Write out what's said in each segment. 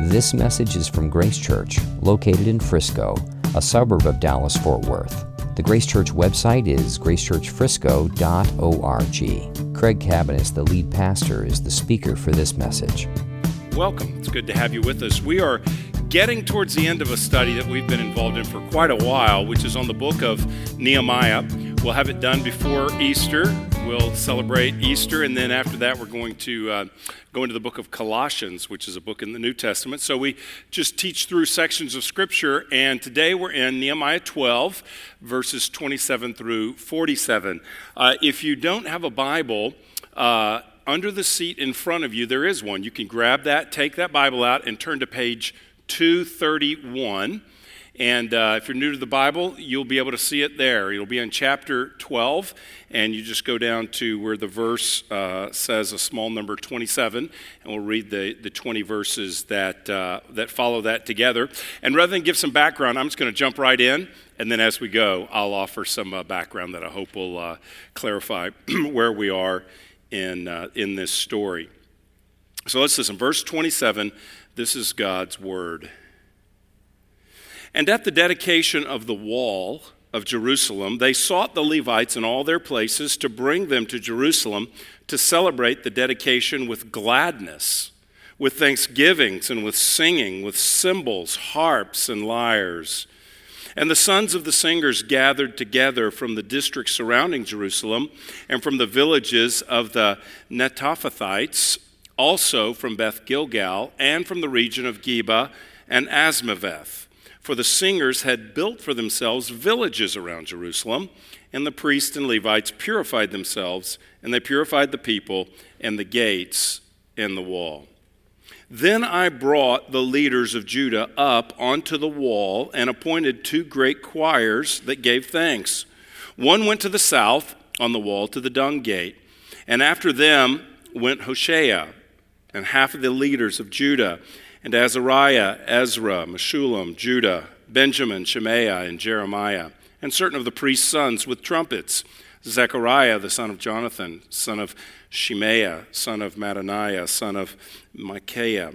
This message is from Grace Church, located in Frisco, a suburb of Dallas Fort Worth. The Grace Church website is gracechurchfrisco.org. Craig Cabaniss, the lead pastor, is the speaker for this message. Welcome. It's good to have you with us. We are getting towards the end of a study that we've been involved in for quite a while, which is on the book of Nehemiah. We'll have it done before Easter. We'll celebrate Easter, and then after that, we're going to uh, go into the book of Colossians, which is a book in the New Testament. So we just teach through sections of Scripture, and today we're in Nehemiah 12, verses 27 through 47. Uh, if you don't have a Bible, uh, under the seat in front of you, there is one. You can grab that, take that Bible out, and turn to page 231. And uh, if you're new to the Bible, you'll be able to see it there. It'll be in chapter 12, and you just go down to where the verse uh, says a small number 27, and we'll read the, the 20 verses that, uh, that follow that together. And rather than give some background, I'm just going to jump right in, and then as we go, I'll offer some uh, background that I hope will uh, clarify where we are in, uh, in this story. So let's listen. Verse 27, this is God's word. And at the dedication of the wall of Jerusalem, they sought the Levites in all their places to bring them to Jerusalem to celebrate the dedication with gladness, with thanksgivings and with singing, with cymbals, harps, and lyres. And the sons of the singers gathered together from the districts surrounding Jerusalem and from the villages of the Netophathites, also from Beth Gilgal, and from the region of Geba and Azmaveth for the singers had built for themselves villages around Jerusalem, and the priests and Levites purified themselves, and they purified the people and the gates and the wall. Then I brought the leaders of Judah up onto the wall and appointed two great choirs that gave thanks. One went to the south on the wall to the dung gate, and after them went Hoshea and half of the leaders of Judah and Azariah, Ezra, Meshullam, Judah, Benjamin, Shemaiah, and Jeremiah, and certain of the priest's sons with trumpets. Zechariah, the son of Jonathan, son of Shemaiah, son of Mattaniah, son of Micaiah,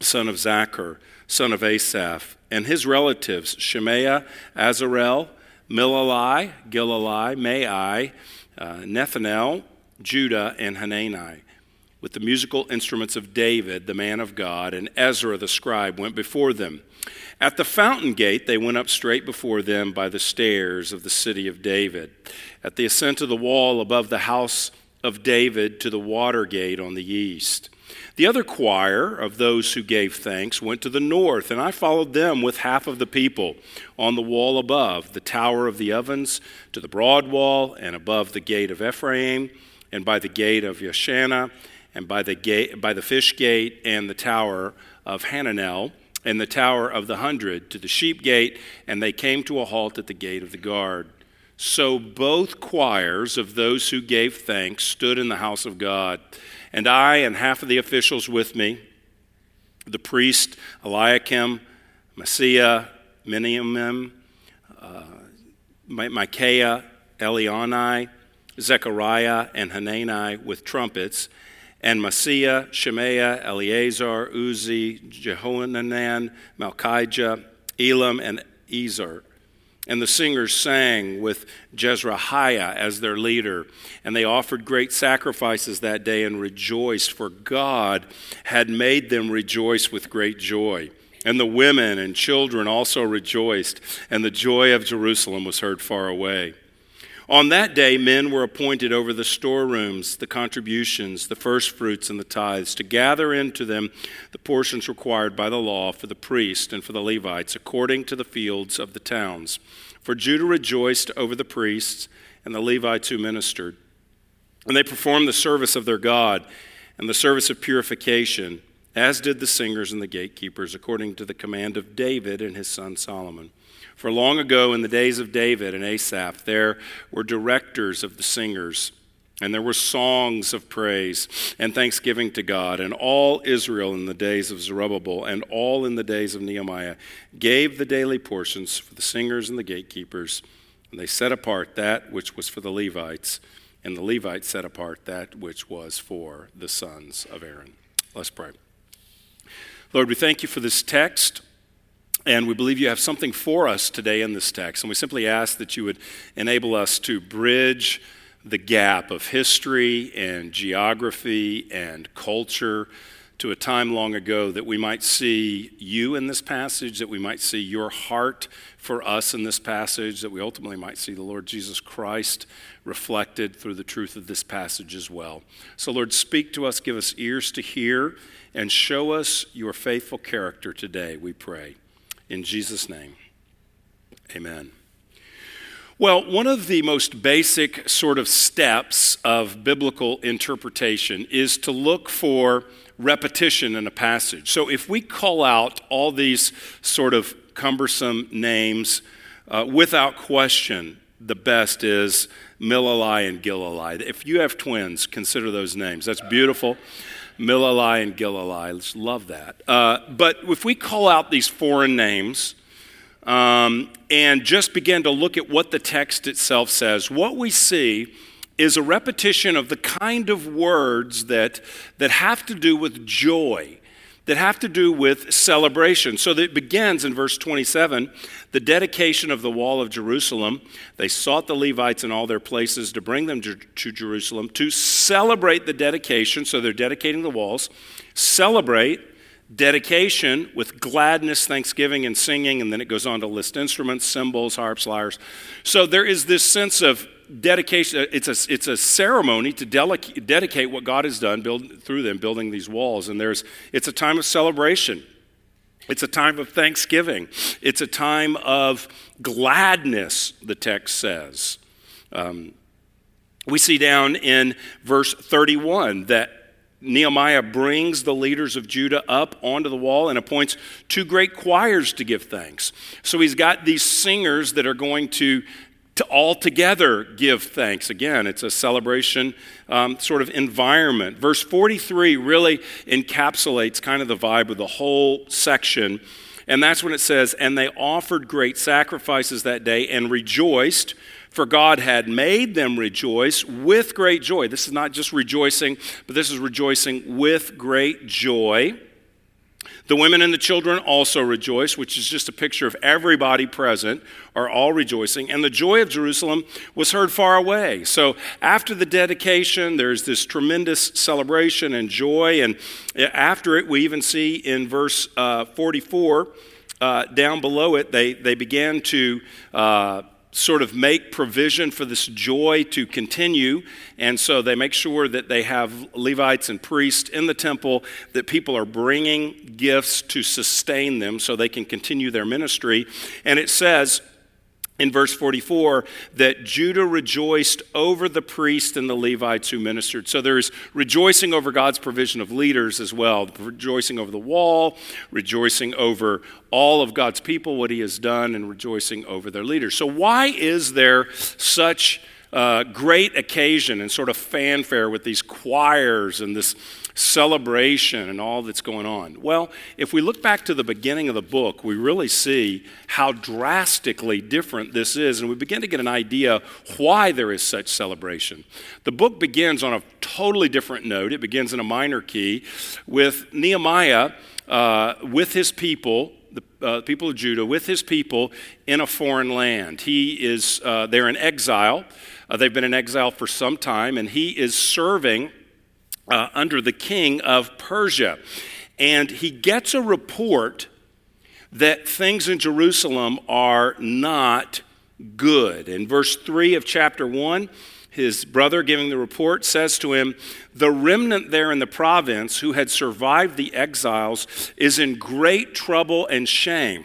son of Zaccur, son of Asaph, and his relatives Shemaiah, Azarel, Milalai, Gilalai, Maai, uh, Nethanel, Judah, and Hanani with the musical instruments of David, the man of God, and Ezra the scribe went before them. At the fountain gate, they went up straight before them by the stairs of the city of David. At the ascent of the wall above the house of David to the water gate on the east. The other choir of those who gave thanks went to the north, and I followed them with half of the people on the wall above, the tower of the ovens, to the broad wall, and above the gate of Ephraim, and by the gate of Yeshana and by the, gate, by the fish gate and the tower of Hananel and the tower of the hundred to the sheep gate, and they came to a halt at the gate of the guard. So both choirs of those who gave thanks stood in the house of God, and I and half of the officials with me, the priest Eliakim, Maaseiah, Miniamin, uh, Micaiah, Elioenai, Zechariah, and Hanani with trumpets, and Maaseiah, Shemaiah, Eleazar, Uzzi, Jehohanan, Malchijah, Elam, and Ezer. And the singers sang with Jezrahiah as their leader. And they offered great sacrifices that day and rejoiced, for God had made them rejoice with great joy. And the women and children also rejoiced, and the joy of Jerusalem was heard far away. On that day, men were appointed over the storerooms, the contributions, the firstfruits, and the tithes, to gather into them the portions required by the law for the priests and for the Levites, according to the fields of the towns. For Judah rejoiced over the priests and the Levites who ministered. And they performed the service of their God and the service of purification, as did the singers and the gatekeepers, according to the command of David and his son Solomon. For long ago, in the days of David and Asaph, there were directors of the singers, and there were songs of praise and thanksgiving to God. And all Israel in the days of Zerubbabel and all in the days of Nehemiah gave the daily portions for the singers and the gatekeepers. And they set apart that which was for the Levites, and the Levites set apart that which was for the sons of Aaron. Let's pray. Lord, we thank you for this text. And we believe you have something for us today in this text. And we simply ask that you would enable us to bridge the gap of history and geography and culture to a time long ago that we might see you in this passage, that we might see your heart for us in this passage, that we ultimately might see the Lord Jesus Christ reflected through the truth of this passage as well. So, Lord, speak to us, give us ears to hear, and show us your faithful character today, we pray. In Jesus' name, amen. Well, one of the most basic sort of steps of biblical interpretation is to look for repetition in a passage. So if we call out all these sort of cumbersome names, uh, without question, the best is Milalai and Gilalai. If you have twins, consider those names. That's beautiful. Milalai and Gilalai. Let's love that. Uh, but if we call out these foreign names, um, and just begin to look at what the text itself says, what we see is a repetition of the kind of words that, that have to do with joy, that have to do with celebration. So it begins in verse 27 the dedication of the wall of Jerusalem. They sought the Levites in all their places to bring them to, to Jerusalem to celebrate the dedication. So they're dedicating the walls. Celebrate dedication with gladness, thanksgiving, and singing, and then it goes on to list instruments, cymbals, harps, lyres. So there is this sense of dedication. It's a, it's a ceremony to dedicate what God has done build, through them, building these walls. And there's, it's a time of celebration. It's a time of thanksgiving. It's a time of gladness, the text says. Um, we see down in verse 31 that Nehemiah brings the leaders of Judah up onto the wall and appoints two great choirs to give thanks. So he's got these singers that are going to, to all together give thanks. Again, it's a celebration um, sort of environment. Verse 43 really encapsulates kind of the vibe of the whole section. And that's when it says, And they offered great sacrifices that day and rejoiced for God had made them rejoice with great joy. This is not just rejoicing, but this is rejoicing with great joy. The women and the children also rejoice, which is just a picture of everybody present are all rejoicing. And the joy of Jerusalem was heard far away. So after the dedication, there's this tremendous celebration and joy. And after it, we even see in verse uh, 44, uh, down below it, they, they began to. Uh, sort of make provision for this joy to continue. And so they make sure that they have Levites and priests in the temple, that people are bringing gifts to sustain them so they can continue their ministry. And it says, in verse 44 that Judah rejoiced over the priest and the Levites who ministered. So there's rejoicing over God's provision of leaders as well, rejoicing over the wall, rejoicing over all of God's people, what he has done, and rejoicing over their leaders. So, why is there such uh, great occasion and sort of fanfare with these choirs and this celebration and all that's going on. Well, if we look back to the beginning of the book, we really see how drastically different this is, and we begin to get an idea why there is such celebration. The book begins on a totally different note. It begins in a minor key with Nehemiah uh, with his people the uh, people of Judah with his people in a foreign land. He is, uh, they're in exile. Uh, they've been in exile for some time, and he is serving uh, under the king of Persia. And he gets a report that things in Jerusalem are not good. In verse 3 of chapter 1, his brother giving the report says to him, The remnant there in the province who had survived the exiles is in great trouble and shame.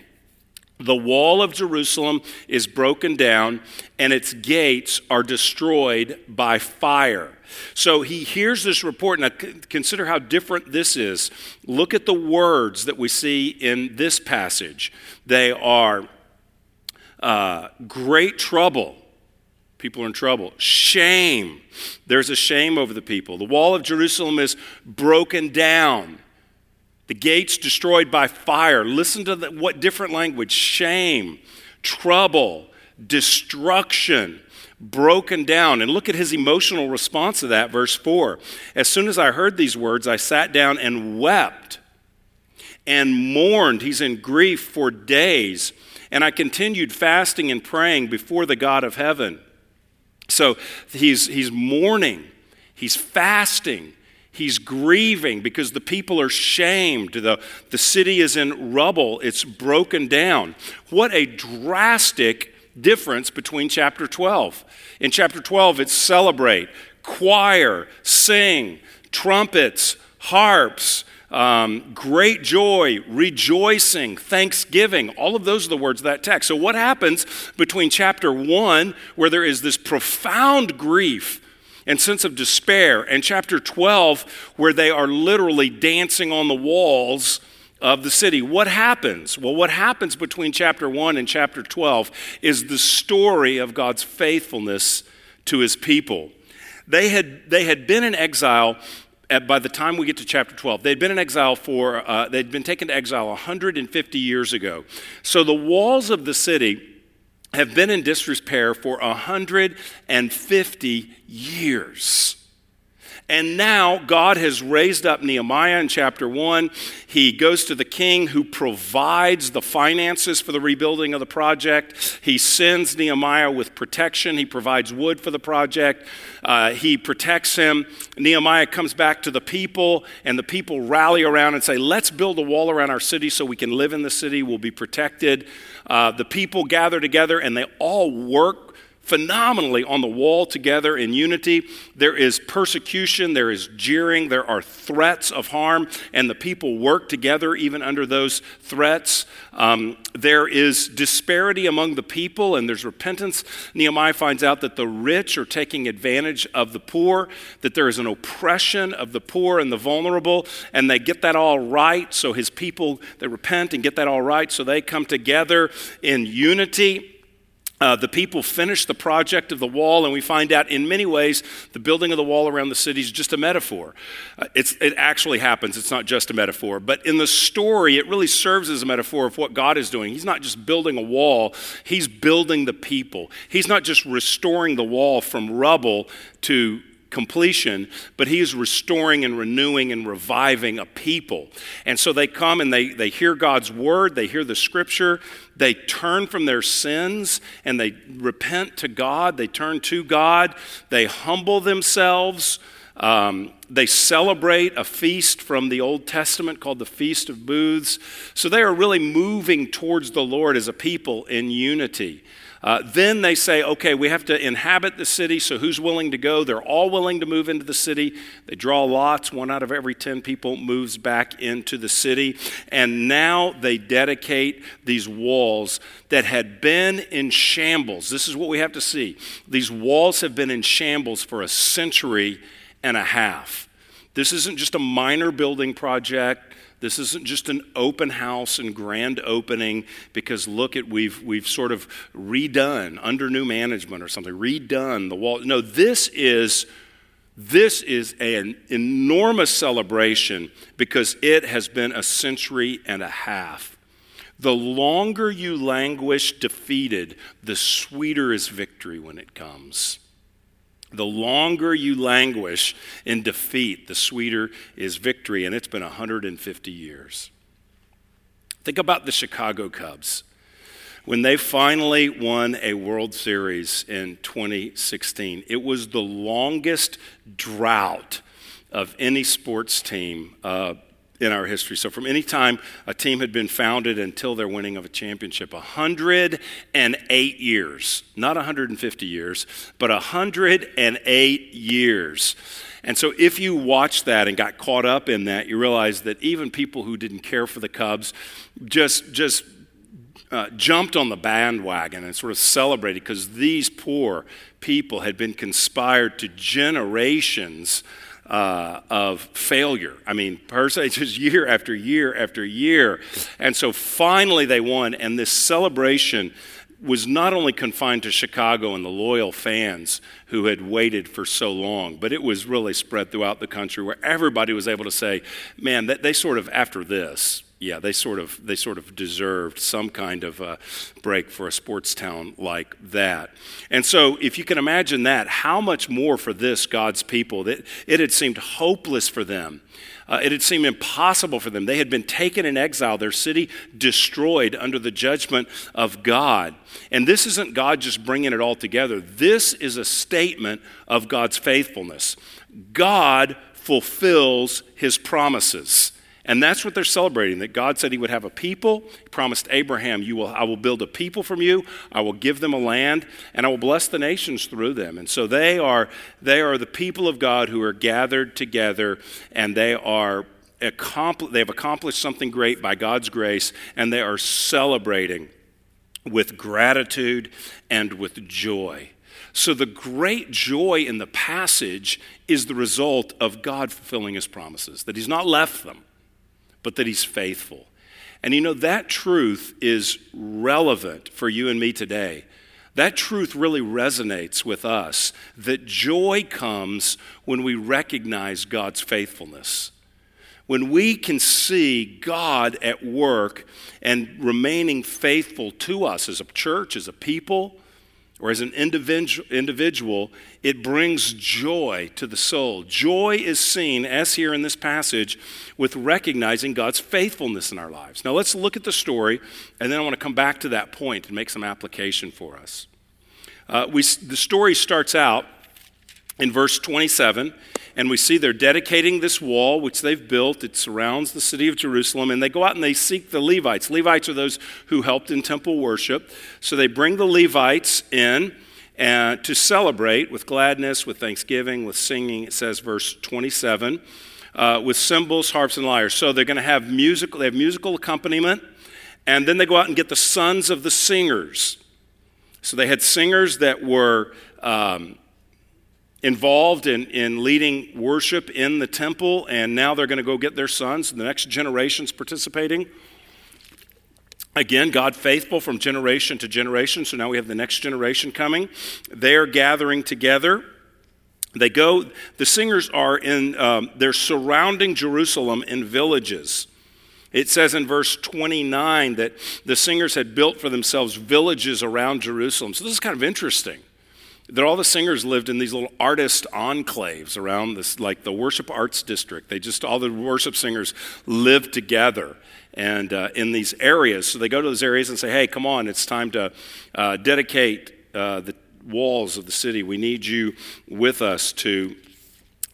The wall of Jerusalem is broken down, and its gates are destroyed by fire. So he hears this report. Now, consider how different this is. Look at the words that we see in this passage. They are uh, great trouble. People are in trouble. Shame. There's a shame over the people. The wall of Jerusalem is broken down. The gates destroyed by fire. Listen to the, what different language shame, trouble, destruction, broken down. And look at his emotional response to that, verse 4. As soon as I heard these words, I sat down and wept. and mourned. He's in grief for days. And I continued fasting and praying before the God of heaven. So he's, he's mourning, he's fasting, he's grieving because the people are shamed. The, the city is in rubble, it's broken down. What a drastic difference between chapter 12. In chapter 12, it's celebrate, choir, sing, trumpets, harps, um, great joy, rejoicing, thanksgiving. All of those are the words of that text. So, what happens between chapter 1, where there is this profound grief and sense of despair, and chapter 12, where they are literally dancing on the walls of the city. What happens? Well, what happens between chapter 1 and chapter 12 is the story of God's faithfulness to his people. They had, they had been in exile at, by the time we get to chapter 12. They'd been in exile for, uh, they'd been taken to exile 150 years ago. So the walls of the city have been in disrepair for 150 years. And now God has raised up Nehemiah in chapter 1. He goes to the king who provides the finances for the rebuilding of the project. He sends Nehemiah with protection. He provides wood for the project. Uh, he protects him. Nehemiah comes back to the people, and the people rally around and say, Let's build a wall around our city so we can live in the city. We'll be protected. Uh, the people gather together and they all work phenomenally on the wall together in unity. There is persecution, there is jeering, there are threats of harm, and the people work together even under those threats. Um, there is disparity among the people, and there's repentance. Nehemiah finds out that the rich are taking advantage of the poor, that there is an oppression of the poor and the vulnerable, and they get that all right. So his people, they repent and get that all right. So they come together in unity. Uh, the people finish the project of the wall, and we find out in many ways the building of the wall around the city is just a metaphor. Uh, it actually happens, it's not just a metaphor. But in the story, it really serves as a metaphor of what God is doing. He's not just building a wall, He's building the people. He's not just restoring the wall from rubble to completion, but he is restoring and renewing and reviving a people. And so they come and they, they hear God's word, they hear the scripture, they turn from their sins and they repent to God, they turn to God, they humble themselves. Um, they celebrate a feast from the Old Testament called the Feast of Booths. So they are really moving towards the Lord as a people in unity. Uh, then they say, okay, we have to inhabit the city, so who's willing to go? They're all willing to move into the city. They draw lots. One out of every 10 people moves back into the city. And now they dedicate these walls that had been in shambles. This is what we have to see. These walls have been in shambles for a century and a half. This isn't just a minor building project. This isn't just an open house and grand opening because look at we've we've sort of redone under new management or something, redone the wall. No, this is this is an enormous celebration because it has been a century and a half. The longer you languish defeated, the sweeter is victory when it comes. The longer you languish in defeat, the sweeter is victory, and it's been 150 years. Think about the Chicago Cubs. When they finally won a World Series in 2016, it was the longest drought of any sports team uh, in our history. So, from any time a team had been founded until their winning of a championship, 108 years, not 150 years, but 108 years. And so, if you watched that and got caught up in that, you realize that even people who didn't care for the Cubs just, just uh, jumped on the bandwagon and sort of celebrated because these poor people had been conspired to generations uh, of failure. I mean, personally, just year after year after year. And so finally they won, and this celebration was not only confined to Chicago and the loyal fans who had waited for so long, but it was really spread throughout the country where everybody was able to say, man, they sort of, after this, yeah, they sort of they sort of deserved some kind of a break for a sports town like that. And so, if you can imagine that, how much more for this God's people? That it had seemed hopeless for them. Uh, it had seemed impossible for them. They had been taken in exile, their city destroyed under the judgment of God. And this isn't God just bringing it all together. This is a statement of God's faithfulness. God fulfills his promises. And that's what they're celebrating that God said He would have a people. He promised Abraham, you will, I will build a people from you, I will give them a land, and I will bless the nations through them. And so they are, they are the people of God who are gathered together, and they are accompli- they have accomplished something great by God's grace, and they are celebrating with gratitude and with joy. So, the great joy in the passage is the result of God fulfilling his promises, that he's not left them but that He's faithful. And you know, that truth is relevant for you and me today. That truth really resonates with us that joy comes when we recognize God's faithfulness. When we can see God at work and remaining faithful to us as a church, as a people, or as an individual, it brings joy to the soul. Joy is seen, as here in this passage, with recognizing God's faithfulness in our lives. Now, let's look at the story, and then I want to come back to that point and make some application for us. Uh, we, the story starts out in verse 27 and we see they're dedicating this wall, which they've built. It surrounds the city of Jerusalem, and they go out and they seek the Levites. Levites are those who helped in temple worship. So they bring the Levites in and uh, to celebrate with gladness, with thanksgiving, with singing. It says, verse 27, uh, with cymbals, harps, and lyres. So they're going to have musical. They have musical accompaniment, and then they go out and get the sons of the singers. So they had singers that were. Um, involved in, in leading worship in the temple, and now they're going to go get their sons. The next generation's participating. Again, God faithful from generation to generation. So now we have the next generation coming. They're gathering together. They go, the singers are in, um, they're surrounding Jerusalem in villages. It says in verse 29 that the singers had built for themselves villages around Jerusalem. So this is kind of interesting that all the singers lived in these little artist enclaves around this, like the worship arts district. They just, all the worship singers lived together and uh, in these areas. So they go to those areas and say, hey, come on, it's time to uh, dedicate uh, the walls of the city. We need you with us to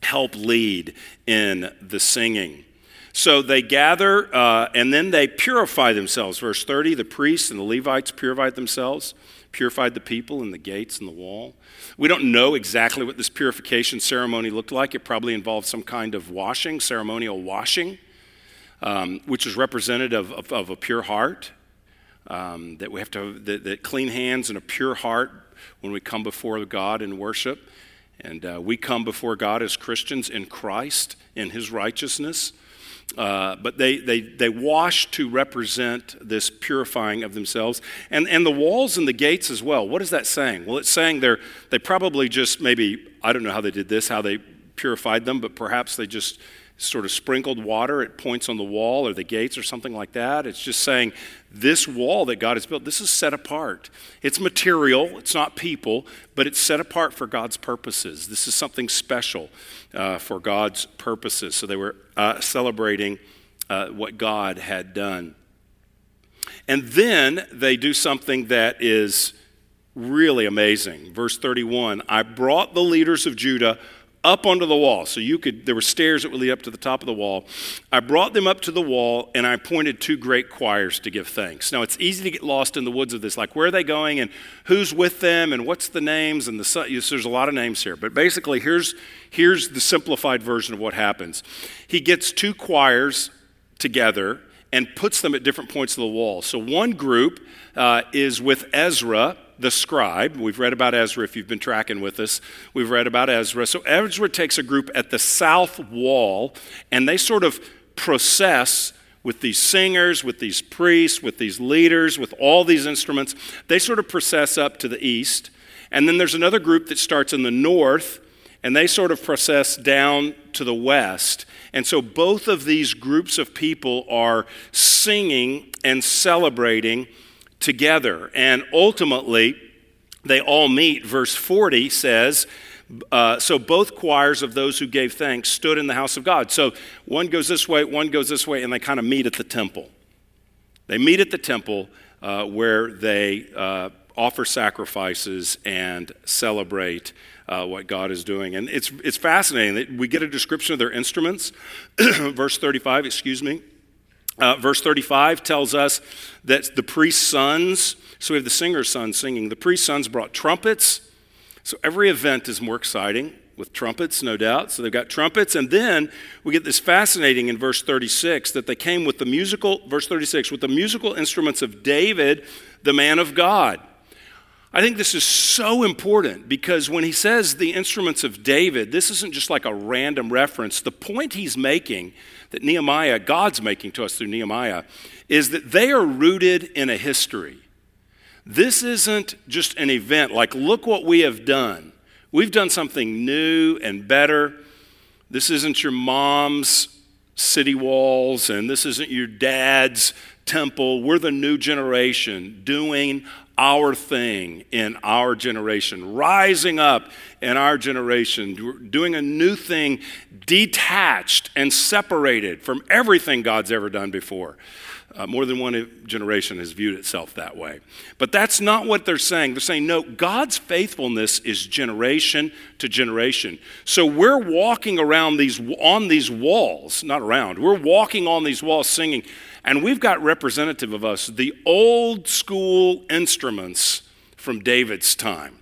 help lead in the singing. So they gather uh, and then they purify themselves. Verse 30 the priests and the Levites purify themselves purified the people and the gates and the wall. We don't know exactly what this purification ceremony looked like. It probably involved some kind of washing, ceremonial washing, um, which is representative of, of a pure heart. Um, that we have to, that, that, clean hands and a pure heart when we come before God in worship. And uh, we come before God as Christians in Christ, in His righteousness. Uh, but they, they, they wash to represent this purifying of themselves. And, and the walls and the gates as well. What is that saying? Well, it's saying they're, they probably just maybe, I don't know how they did this, how they purified them, but perhaps they just sort of sprinkled water at points on the wall or the gates or something like that. It's just saying this wall that God has built, this is set apart. It's material, it's not people, but it's set apart for God's purposes. This is something special uh, for God's purposes. So they were uh, celebrating uh, what God had done. And then they do something that is really amazing. Verse 31 I brought the leaders of Judah up onto the wall. So you could, there were stairs that would lead up to the top of the wall. I brought them up to the wall and I appointed two great choirs to give thanks. Now it's easy to get lost in the woods of this, like where are they going and who's with them and what's the names and the, so there's a lot of names here. But basically, here's, here's the simplified version of what happens. He gets two choirs together and puts them at different points of the wall. So one group uh, is with Ezra the scribe. We've read about Ezra if you've been tracking with us. We've read about Ezra. So Ezra takes a group at the south wall and they sort of process with these singers, with these priests, with these leaders, with all these instruments. They sort of process up to the east. And then there's another group that starts in the north and they sort of process down to the west. And so both of these groups of people are singing and celebrating together. And ultimately, they all meet. Verse 40 says, uh, so both choirs of those who gave thanks stood in the house of God. So one goes this way, one goes this way, and they kind of meet at the temple. They meet at the temple uh, where they uh, offer sacrifices and celebrate uh, what God is doing. And it's, it's fascinating. That we get a description of their instruments. Verse 35, excuse me. Uh, verse 35 tells us that the priest's sons, so we have the singer's sons singing, the priest's sons brought trumpets. So every event is more exciting with trumpets, no doubt. So they've got trumpets. And then we get this fascinating in verse 36 that they came with the musical, verse 36, with the musical instruments of David, the man of God. I think this is so important because when he says the instruments of David, this isn't just like a random reference. The point he's making, that Nehemiah, God's making to us through Nehemiah, is that they are rooted in a history. This isn't just an event like, look what we have done. We've done something new and better. This isn't your mom's city walls, and this isn't your dad's temple. We're the new generation doing our thing in our generation, rising up in our generation, doing a new thing, detached and separated from everything God's ever done before. Uh, more than one generation has viewed itself that way. But that's not what they're saying. They're saying, no, God's faithfulness is generation to generation. So we're walking around these, on these walls, not around, we're walking on these walls singing, and we've got representative of us the old school instruments from David's time.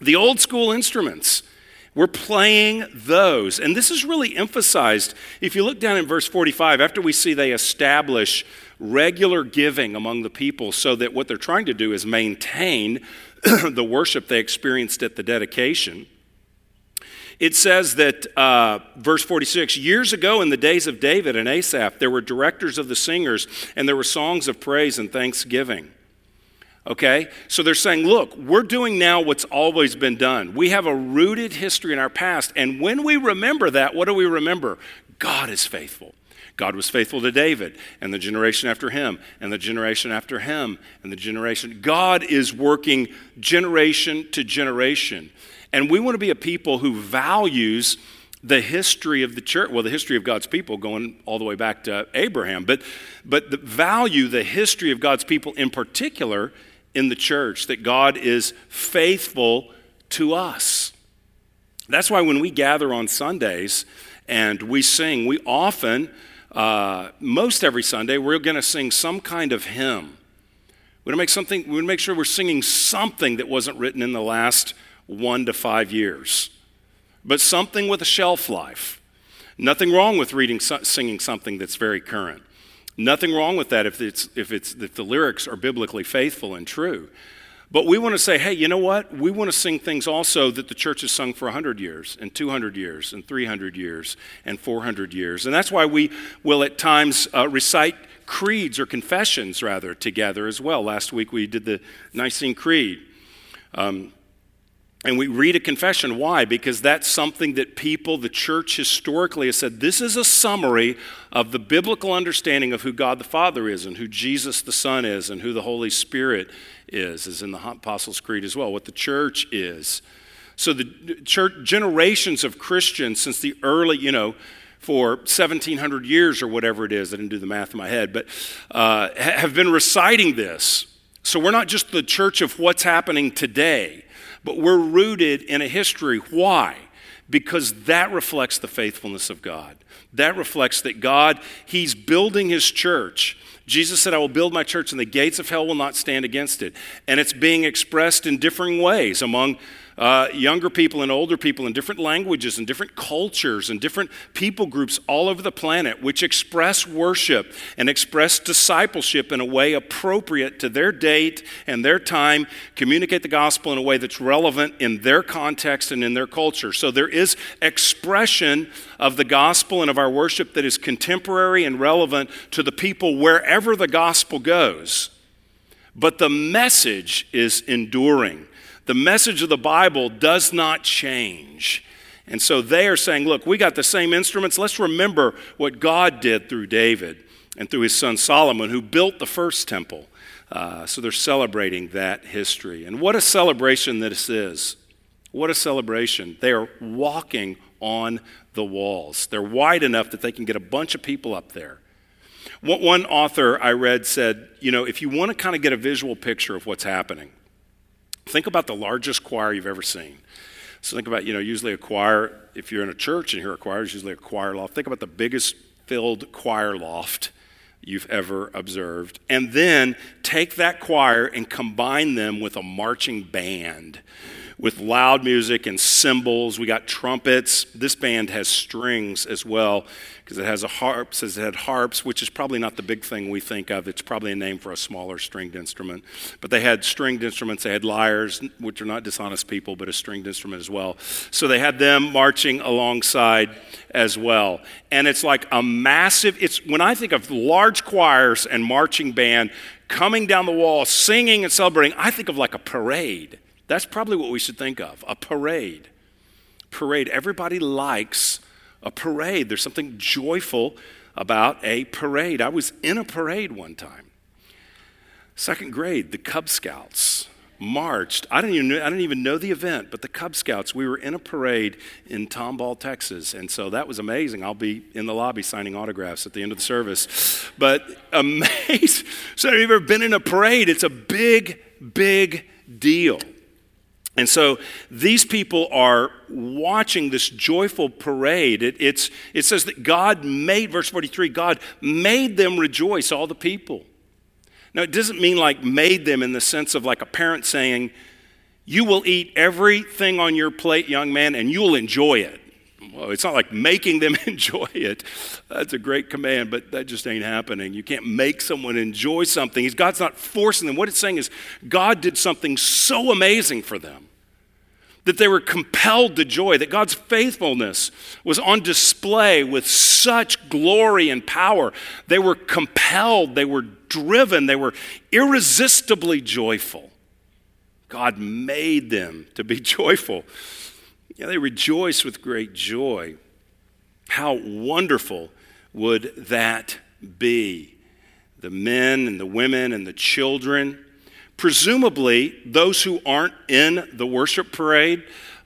The old school instruments. We're playing those. And this is really emphasized. If you look down in verse 45, after we see they establish regular giving among the people so that what they're trying to do is maintain the worship they experienced at the dedication. It says that, uh, verse 46, years ago in the days of David and Asaph, there were directors of the singers, and there were songs of praise and thanksgiving. Okay? So they're saying, look, we're doing now what's always been done. We have a rooted history in our past, and when we remember that, what do we remember? God is faithful. God was faithful to David and the generation after him and the generation after him and the generation. God is working generation to generation. And we want to be a people who values the history of the church, well, the history of God's people going all the way back to Abraham, but, but the value the history of God's people in particular in the church, that God is faithful to us. That's why when we gather on Sundays and we sing, we often uh, most every Sunday, we're going to sing some kind of hymn. We're going to make sure we're singing something that wasn't written in the last one to five years, but something with a shelf life. Nothing wrong with reading, singing something that's very current. Nothing wrong with that if it's if it's if the lyrics are biblically faithful and true. But we want to say, hey, you know what? We want to sing things also that the church has sung for 100 years, and 200 years, and 300 years, and 400 years. And that's why we will at times uh, recite creeds or confessions, rather, together as well. Last week we did the Nicene Creed. Um, and we read a confession. Why? Because that's something that people, the church historically has said, this is a summary of the biblical understanding of who God the Father is and who Jesus the Son is and who the Holy Spirit is, is in the Apostles' Creed as well, what the church is. So the church, generations of Christians since the early, you know, for 1700 years or whatever it is, I didn't do the math in my head, but uh, have been reciting this. So we're not just the church of what's happening today but we're rooted in a history. Why? Because that reflects the faithfulness of God. That reflects that God, He's building His church. Jesus said, I will build my church, and the gates of hell will not stand against it. And it's being expressed in differing ways among uh, younger people and older people in different languages and different cultures and different people groups all over the planet, which express worship and express discipleship in a way appropriate to their date and their time, communicate the gospel in a way that's relevant in their context and in their culture. So there is expression of the gospel and of our worship that is contemporary and relevant to the people wherever the gospel goes. But the message is enduring. The message of the Bible does not change. And so they are saying, look, we got the same instruments. Let's remember what God did through David and through his son Solomon, who built the first temple. Uh, so they're celebrating that history. And what a celebration this is! What a celebration. They are walking on the walls. They're wide enough that they can get a bunch of people up there. One author I read said, you know, if you want to kind of get a visual picture of what's happening, think about the largest choir you've ever seen. So think about, you know, usually a choir, if you're in a church and you hear a choir, it's usually a choir loft. Think about the biggest filled choir loft you've ever observed. And then take that choir and combine them with a marching band with loud music and cymbals. We got trumpets. This band has strings as well because it has a harp, says it had harps, which is probably not the big thing we think of. It's probably a name for a smaller stringed instrument. But they had stringed instruments. They had lyres, which are not dishonest people, but a stringed instrument as well. So they had them marching alongside as well. And it's like a massive, it's when I think of large choirs and marching band coming down the wall, singing and celebrating, I think of like a parade. That's probably what we should think of a parade. Parade. Everybody likes a parade. There's something joyful about a parade. I was in a parade one time. Second grade, the Cub Scouts marched. I didn't even know, I didn't even know the event, but the Cub Scouts, we were in a parade in Tomball, Texas. And so that was amazing. I'll be in the lobby signing autographs at the end of the service. But amazing. So if you've ever been in a parade, it's a big, big deal. And so these people are watching this joyful parade. It, it says that God made, verse 43, God made them rejoice, all the people. Now, it doesn't mean like made them in the sense of like a parent saying, You will eat everything on your plate, young man, and you'll enjoy it. Well, it's not like making them enjoy it. That's a great command, but that just ain't happening. You can't make someone enjoy something. God's not forcing them. What it's saying is God did something so amazing for them that they were compelled to joy, that God's faithfulness was on display with such glory and power. They were compelled, they were driven, they were irresistibly joyful. God made them to be joyful. Yeah, they rejoice with great joy. How wonderful would that be? The men and the women and the children. Presumably, those who aren't in the worship parade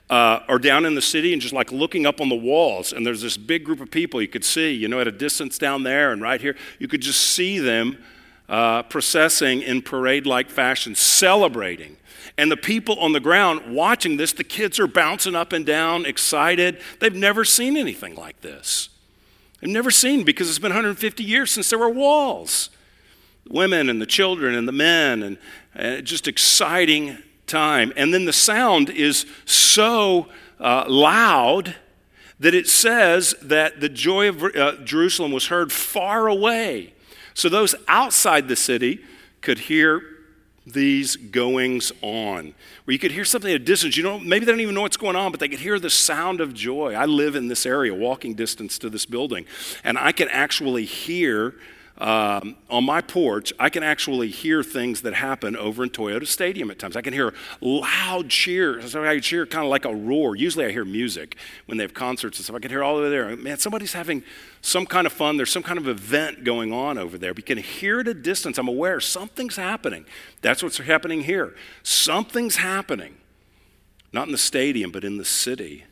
uh, are down in the city and just like looking up on the walls, and there's this big group of people you could see, you know, at a distance down there and right here. You could just see them uh, processing in parade like fashion, celebrating and the people on the ground watching this, the kids are bouncing up and down, excited. They've never seen anything like this. They've never seen because it's been 150 years since there were walls. women and the children and the men, and, and just exciting time. And then the sound is so uh, loud that it says that the joy of uh, Jerusalem was heard far away. So those outside the city could hear these goings on, where you could hear something at a distance. You know, maybe they don't even know what's going on, but they could hear the sound of joy. I live in this area, walking distance to this building, and I can actually hear um, on my porch, I can actually hear things that happen over in Toyota Stadium at times. I can hear loud cheers. I cheer kind of like a roar. Usually I hear music when they have concerts and stuff. I can hear all over there. Man, somebody's having some kind of fun. There's some kind of event going on over there. We can hear at a distance. I'm aware something's happening. That's what's happening here. Something's happening. Not in the stadium, but in the city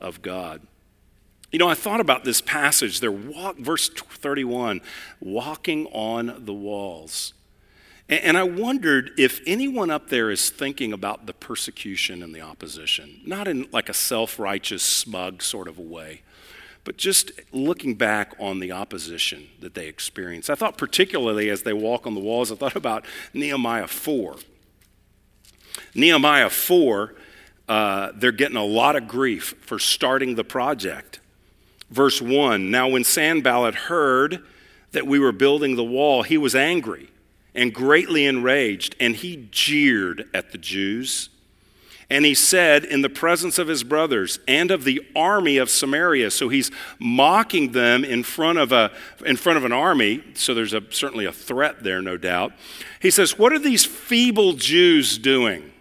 of God. You know, I thought about this passage. They're walk, verse 31, walking on the walls. And, I wondered if anyone up there is thinking about the persecution and the opposition, not in like a self righteous, smug sort of a way, but just looking back on the opposition that they experienced. I thought, particularly as they walk on the walls, I thought about Nehemiah 4. Nehemiah 4, uh, they're getting a lot of grief for starting the project. Verse 1 Now, when Sanballat heard that we were building the wall, he was angry and greatly enraged, and he jeered at the Jews. And he said, in the presence of his brothers and of the army of Samaria, so he's mocking them in front of, a, in front of an army, so there's a, certainly a threat there, no doubt. He says, What are these feeble Jews doing?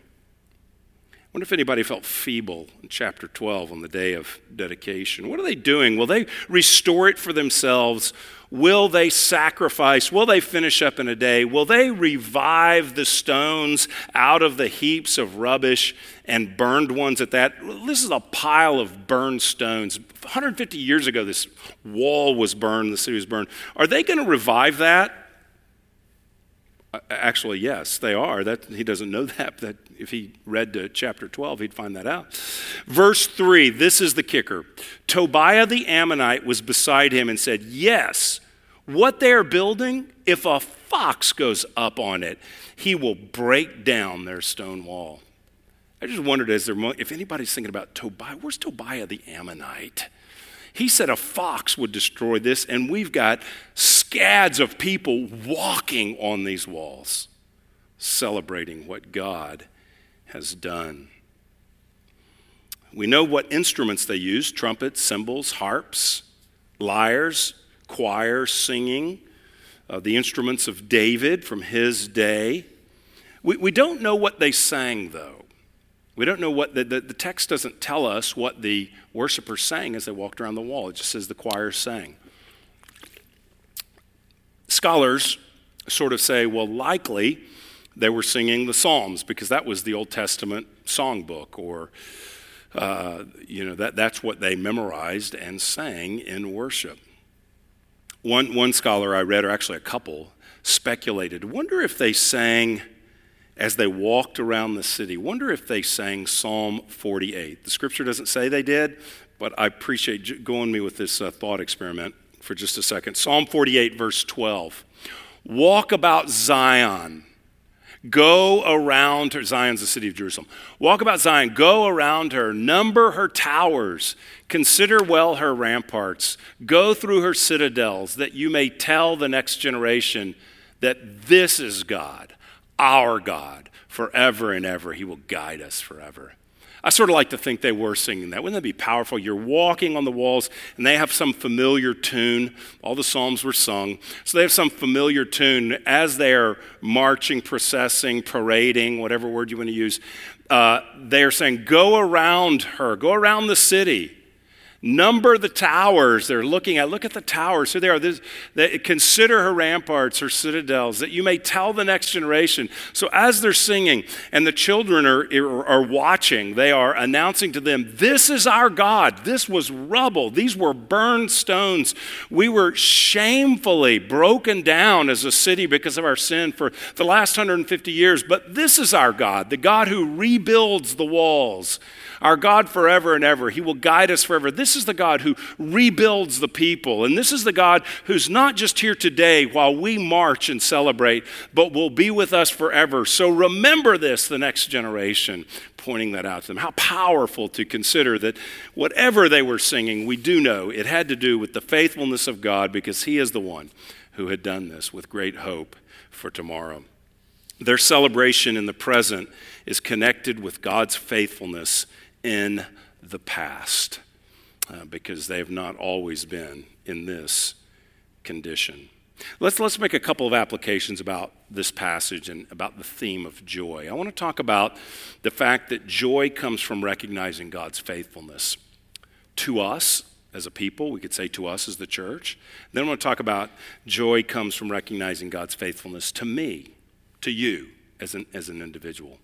Wonder if anybody felt feeble in chapter 12 on the day of dedication. What are they doing? Will they restore it for themselves? Will they sacrifice? Will they finish up in a day? Will they revive the stones out of the heaps of rubbish and burned ones at that? This is a pile of burned stones. 150 years ago, this wall was burned, the city was burned. Are they going to revive that? Uh, actually, yes, they are. That he doesn't know that. That if he read to chapter 12, he'd find that out. Verse 3, this is the kicker. Tobiah the Ammonite was beside him and said, Yes, what they are building, if a fox goes up on it, he will break down their stone wall. I just wondered as there, if anybody's thinking about Tobiah, where's Tobiah the Ammonite? He said a fox would destroy this, and we've got scads of people walking on these walls, celebrating what God has done. We know what instruments they used trumpets, cymbals, harps, lyres, choir, singing, uh, the instruments of David from his day. We, we don't know what they sang, though. We don't know what the, the, the, text doesn't tell us what the worshipers sang as they walked around the wall. It just says the choir sang. Scholars sort of say, well, likely they were singing the Psalms because that was the Old Testament songbook, or, uh, you know, that, that's what they memorized and sang in worship. One, one scholar I read, or actually a couple, speculated, wonder if they sang as they walked around the city. Wonder if they sang Psalm 48. The scripture doesn't say they did, but I appreciate going me with this uh, thought experiment for just a second. Psalm 48, verse 12. Walk about Zion. Go around her. Zion's the city of Jerusalem. Walk about Zion. Go around her. Number her towers. Consider well her ramparts. Go through her citadels, that you may tell the next generation that this is God our God forever and ever. He will guide us forever. I sort of like to think they were singing that. Wouldn't that be powerful? You're walking on the walls and they have some familiar tune. All the Psalms were sung. So they have some familiar tune as they are marching, processing, parading, whatever word you want to use. Uh, they are saying, Go around her, go around the city. Number the towers they're looking at. Look at the towers. So they are. This, they, consider her ramparts, her citadels, that you may tell the next generation. So as they're singing and the children are, er, are watching, they are announcing to them, This is our God. This was rubble. These were burned stones. We were shamefully broken down as a city because of our sin for the last 150 years. But this is our God, the God who rebuilds the walls our God forever and ever. He will guide us forever. This is the God who rebuilds the people. And this is the God who's not just here today while we march and celebrate, but will be with us forever. So remember this, the next generation, pointing that out to them. How powerful to consider that whatever they were singing, we do know it had to do with the faithfulness of God because He is the one who had done this with great hope for tomorrow. Their celebration in the present is connected with God's faithfulness in the past uh, because they have not always been in this condition. Let's, let's make a couple of applications about this passage and about the theme of joy. I want to talk about the fact that joy comes from recognizing God's faithfulness to us as a people. We could say to us as the church. Then I want to talk about joy comes from recognizing God's faithfulness to me, to you, as an, as an individual.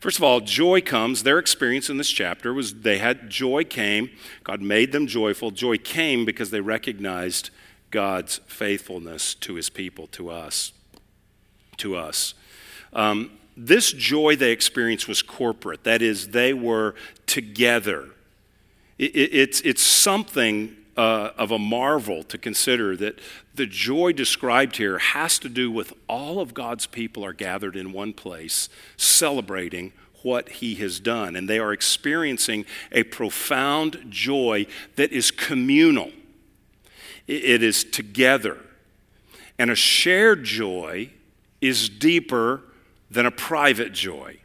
First of all, joy comes. Their experience in this chapter was they had joy came. God made them joyful. Joy came because they recognized God's faithfulness to his people, to us. To us. Um, this joy they experienced was corporate. That is, they were together. It, it, it's, it's something uh, of a marvel to consider that the joy described here has to do with all of God's people are gathered in one place celebrating what he has done. And they are experiencing a profound joy that is communal, it is together. And a shared joy is deeper than a private joy.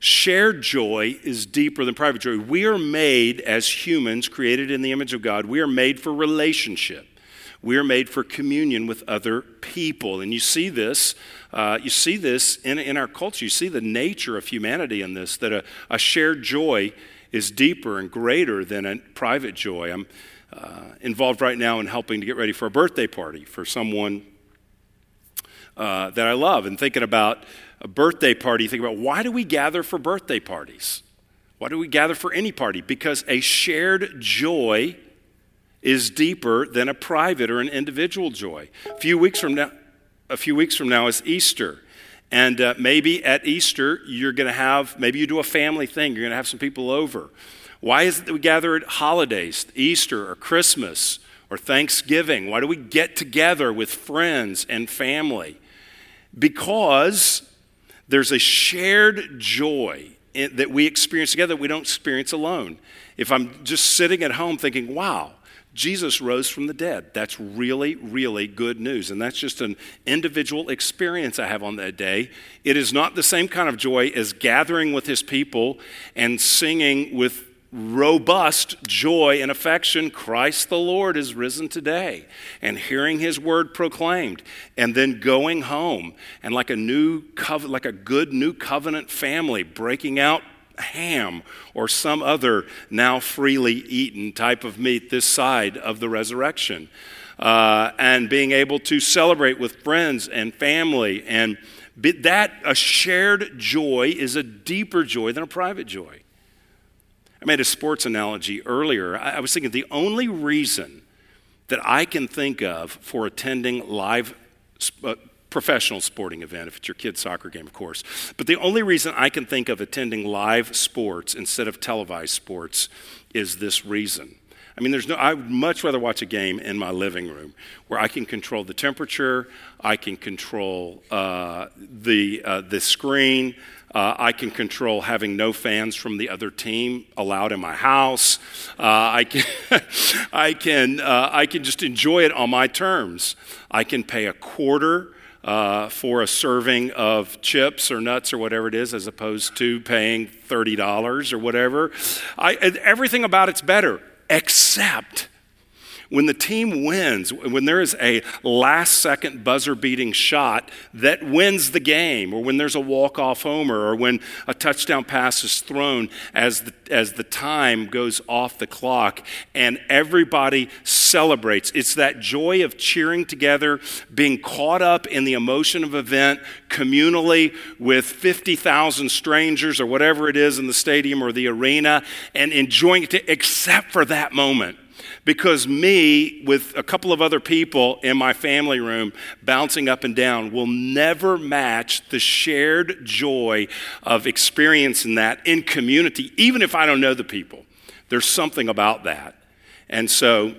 Shared joy is deeper than private joy. We are made as humans, created in the image of God, we are made for relationship. We are made for communion with other people. And you see this, uh, you see this in, in our culture. You see the nature of humanity in this, that a, a shared joy is deeper and greater than a private joy. I'm uh, involved right now in helping to get ready for a birthday party for someone uh, that I love and thinking about a birthday party, you think about why do we gather for birthday parties? Why do we gather for any party? Because a shared joy is deeper than a private or an individual joy. A few weeks from now, a few weeks from now is Easter. And uh, maybe at Easter, you're going to have, maybe you do a family thing, you're going to have some people over. Why is it that we gather at holidays, Easter or Christmas or Thanksgiving? Why do we get together with friends and family? Because there's a shared joy in, that we experience together that we don't experience alone. If I'm just sitting at home thinking, wow, Jesus rose from the dead. That's really, really good news. And that's just an individual experience I have on that day. It is not the same kind of joy as gathering with his people and singing with robust joy and affection Christ the Lord is risen today and hearing his word proclaimed and then going home and like a new covenant like a good new covenant family breaking out ham or some other now freely eaten type of meat this side of the resurrection uh, and being able to celebrate with friends and family and that a shared joy is a deeper joy than a private joy I made a sports analogy earlier. I was thinking the only reason that I can think of for attending live uh, professional sporting event, if it's your kid's soccer game, of course, but the only reason I can think of attending live sports instead of televised sports is this reason. I mean, there's no, I would much rather watch a game in my living room where I can control the temperature, I can control uh, the, uh, the screen, uh, I can control having no fans from the other team allowed in my house. Uh, I can, I, can, uh, I can just enjoy it on my terms. I can pay a quarter uh, for a serving of chips or nuts or whatever it is, as opposed to paying $30 or whatever. I, everything about it's better, except when the team wins, when there is a last second buzzer beating shot that wins the game, or when there's a walk off homer, or when a touchdown pass is thrown as the, as the time goes off the clock, and everybody celebrates. It's that joy of cheering together, being caught up in the emotion of event communally with 50,000 strangers or whatever it is in the stadium or the arena, and enjoying it, except for that moment because me, with a couple of other people in my family room bouncing up and down, will never match the shared joy of experiencing that in community, even if I don't know the people. There's something about that. And so,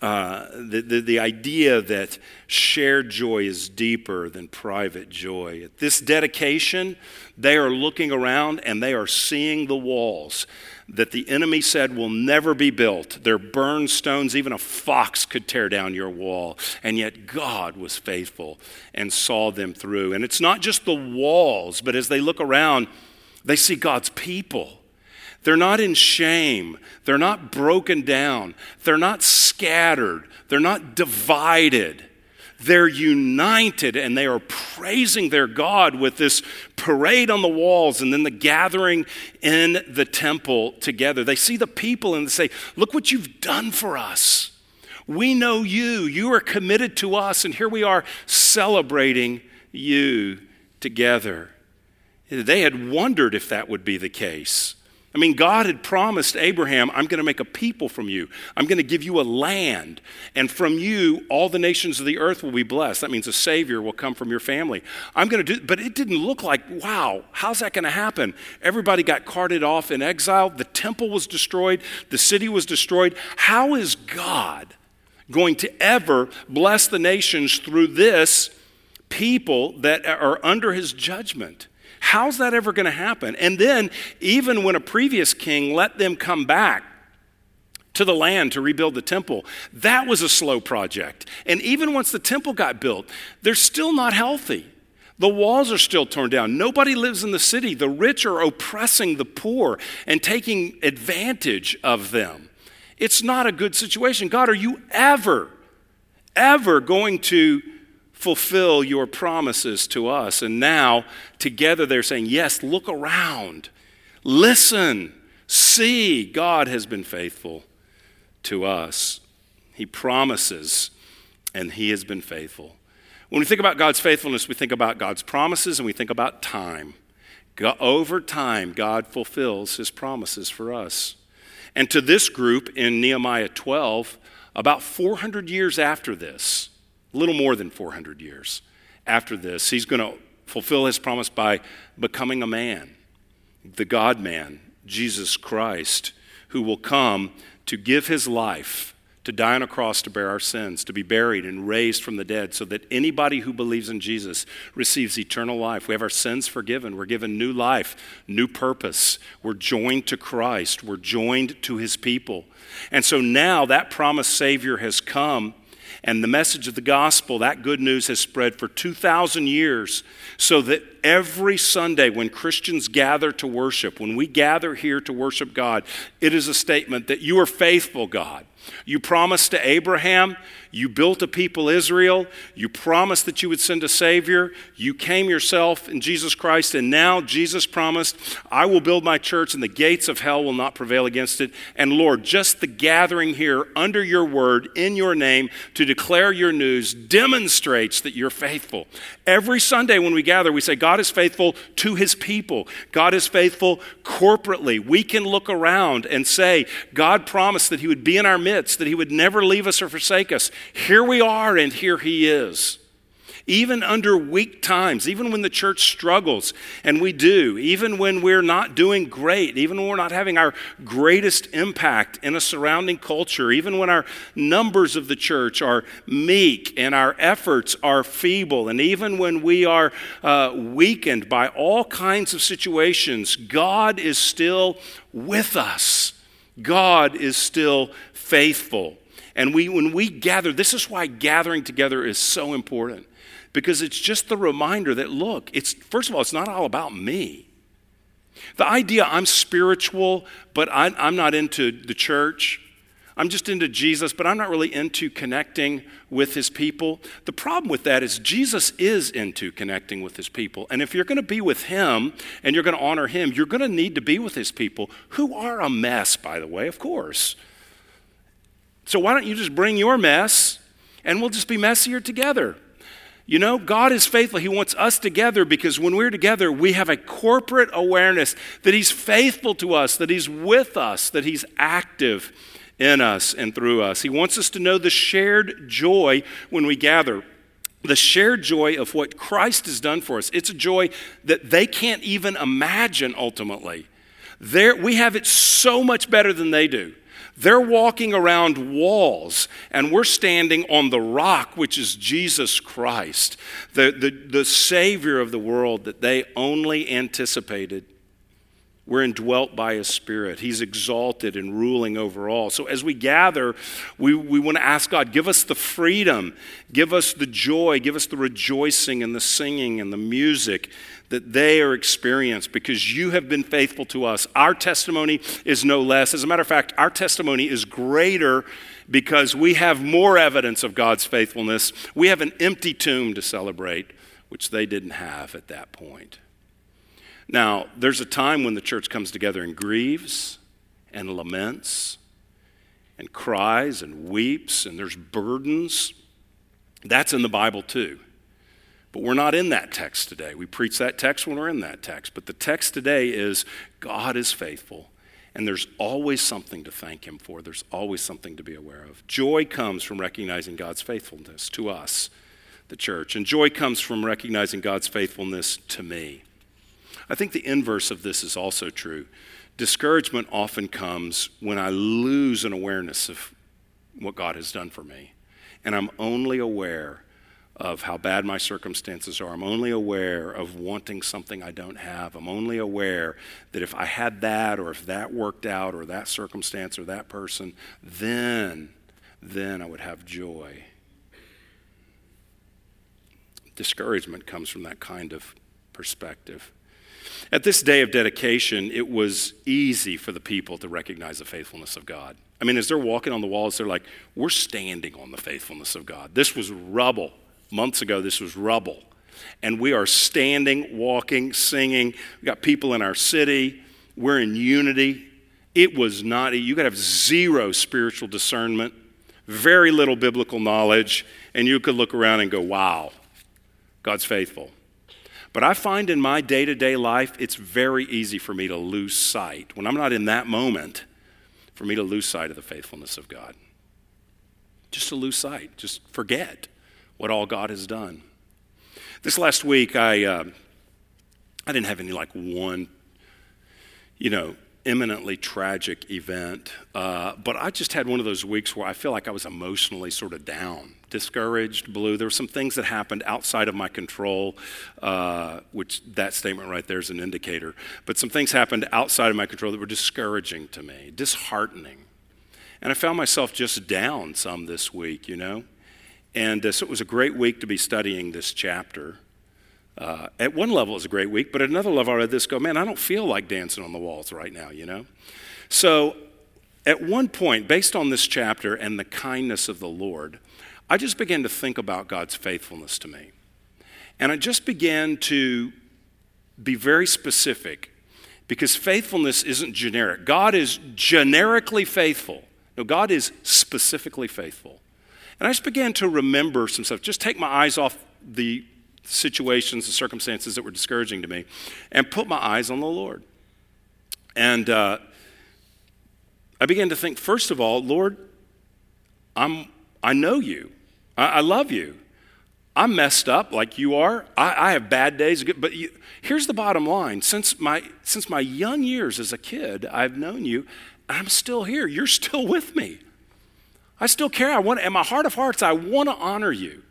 uh, the, the, the, idea that shared joy is deeper than private joy. At this dedication, they are looking around and they are seeing the walls that the enemy said will never be built. They're burned stones, even a fox could tear down your wall. And yet God was faithful and saw them through. And it's not just the walls, but as they look around, they see God's people. They're not in shame. They're not broken down. They're not scattered. They're not divided. They're united and they are praising their God with this parade on the walls and then the gathering in the temple together. They see the people and they say, Look what you've done for us. We know you. You are committed to us, and here we are celebrating you together. They had wondered if that would be the case. I mean, God had promised Abraham, I'm going to make a people from you. I'm going to give you a land. And from you, all the nations of the earth will be blessed. That means a Savior will come from your family. I'm going to do, but it didn't look like, wow, how's that going to happen? Everybody got carted off in exile. The temple was destroyed. The city was destroyed. How is God going to ever bless the nations through this people that are under his judgment? How's that ever going to happen? And then, even when a previous king let them come back, to the land to rebuild the temple. That was a slow project. And even once the temple got built, they're still not healthy. The walls are still torn down. Nobody lives in the city. The rich are oppressing the poor and taking advantage of them. It's not a good situation. God, are you ever ever going to fulfill your promises to us. And now, together, they're saying, Yes, look around, listen, see, God has been faithful to us. He promises, and He has been faithful. When we think about God's faithfulness, we think about God's promises and we think about time. over time, God fulfills His promises for us. And to this group in Nehemiah 12, about 400 years after this, little more than 400 years after this, he's going to fulfill his promise by becoming a man, the God man, Jesus Christ, who will come to give his life to die on a cross to bear our sins, to be buried and raised from the dead, so that anybody who believes in Jesus receives eternal life. We have our sins forgiven. We're given new life, new purpose. We're joined to Christ, we're joined to his people. And so now that promised Savior has come. And the message of the gospel, that good news has spread for 2,000 years, so that every Sunday when Christians gather to worship, when we gather here to worship God, it is a statement that you are faithful, God. You promised to Abraham, you built a people Israel, you promised that you would send a Savior, you came yourself in Jesus Christ, and now Jesus promised, I will build my church and the gates of hell will not prevail against it. And Lord, just the gathering here under your word, in your name, to declare your news demonstrates that you're faithful. Every Sunday when we gather, we say, God is faithful to his people, God is faithful corporately. We can look around and say, God promised that he would be in our midst midst, that He would never leave us or forsake us. Here we are, and here He is. Even under weak times, even when the church struggles, and we do, even when we're not doing great, even when we're not having our greatest impact in a surrounding culture, even when our numbers of the church are meek and our efforts are feeble, and even when we are uh, weakened by all kinds of situations, God is still with us. God is still faithful. And we, when we gather, this is why gathering together is so important because it's just the reminder that, look, it's, first of all, it's not all about me. The idea I'm spiritual, but I, I'm not into the church, I'm just into Jesus, but I'm not really into connecting with his people. The problem with that is Jesus is into connecting with his people. And if you're going to be with him and you're going to honor him, you're going to need to be with his people, who are a mess, by the way, of course. So why don't you just bring your mess and we'll just be messier together? You know, God is faithful. He wants us together because when we're together, we have a corporate awareness that He's faithful to us, that He's with us, that He's active in us and through us. He wants us to know the shared joy when we gather. The shared joy of what Christ has done for us. It's a joy that they can't even imagine ultimately. There, we have it so much better than they do. They're walking around walls, and we're standing on the rock, which is Jesus Christ, the, the, the Savior of the world that they only anticipated. We're indwelt by His Spirit. He's exalted and ruling over all. So as we gather, we, we want to ask God, give us the freedom, give us the joy, give us the rejoicing and the singing and the music that they are experienced because you have been faithful to us. Our testimony is no less. As a matter of fact, our testimony is greater because we have more evidence of God's faithfulness. We have an empty tomb to celebrate, which they didn't have at that point. Now, there's a time when the church comes together and grieves and laments and cries and weeps and there's burdens. That's in the Bible too. But we're not in that text today. We preach that text when we're in that text. But the text today is God is faithful, and there's always something to thank Him for. There's always something to be aware of. Joy comes from recognizing God's faithfulness to us, the church, and joy comes from recognizing God's faithfulness to me. I think the inverse of this is also true. Discouragement often comes when I lose an awareness of what God has done for me, and I'm only aware of how bad my circumstances are. I'm only aware of wanting something I don't have. I'm only aware that if I had that or if that worked out or that circumstance or that person, then, then I would have joy. Discouragement comes from that kind of perspective. At this day of dedication, it was easy for the people to recognize the faithfulness of God. I mean, as they're walking on the walls, they're like, we're standing on the faithfulness of God. This was rubble. Months ago, this was rubble. And we are standing, walking, singing. We got people in our city. We're in unity. It was not, you to have zero spiritual discernment, very little biblical knowledge, and you could look around and go, wow, God's faithful. But I find in my day to day life, it's very easy for me to lose sight. When I'm not in that moment, for me to lose sight of the faithfulness of God. Just to lose sight, just forget what all God has done. This last week, I, uh, I didn't have any like one, you know, eminently tragic event, uh, but I just had one of those weeks where I feel like I was emotionally sort of down discouraged, blue. There were some things that happened outside of my control, uh, which that statement right there is an indicator. But some things happened outside of my control that were discouraging to me, disheartening. And I found myself just down some this week, you know? And uh, so it was a great week to be studying this chapter. Uh, at one level, it was a great week, but at another level, I read this go, man, I don't feel like dancing on the walls right now, you know? So at one point, based on this chapter and the kindness of the Lord, I just began to think about God's faithfulness to me. And I just began to be very specific because faithfulness isn't generic. God is generically faithful. No, God is specifically faithful. And I just began to remember some stuff, just take my eyes off the situations, and circumstances that were discouraging to me, and put my eyes on the Lord. And uh, I began to think, first of all, Lord, I'm, I know you. I, I love you. I'm messed up like you are. I, I have bad days, but you, here's the bottom line. Since my, since my young years as a kid, I've known you, I'm still here. You're still with me. I still care. I want, in my heart of hearts, I want to honor you.